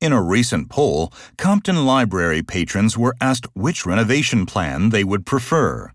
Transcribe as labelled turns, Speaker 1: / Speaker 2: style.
Speaker 1: In a recent poll, Compton Library patrons were asked which renovation plan they would prefer.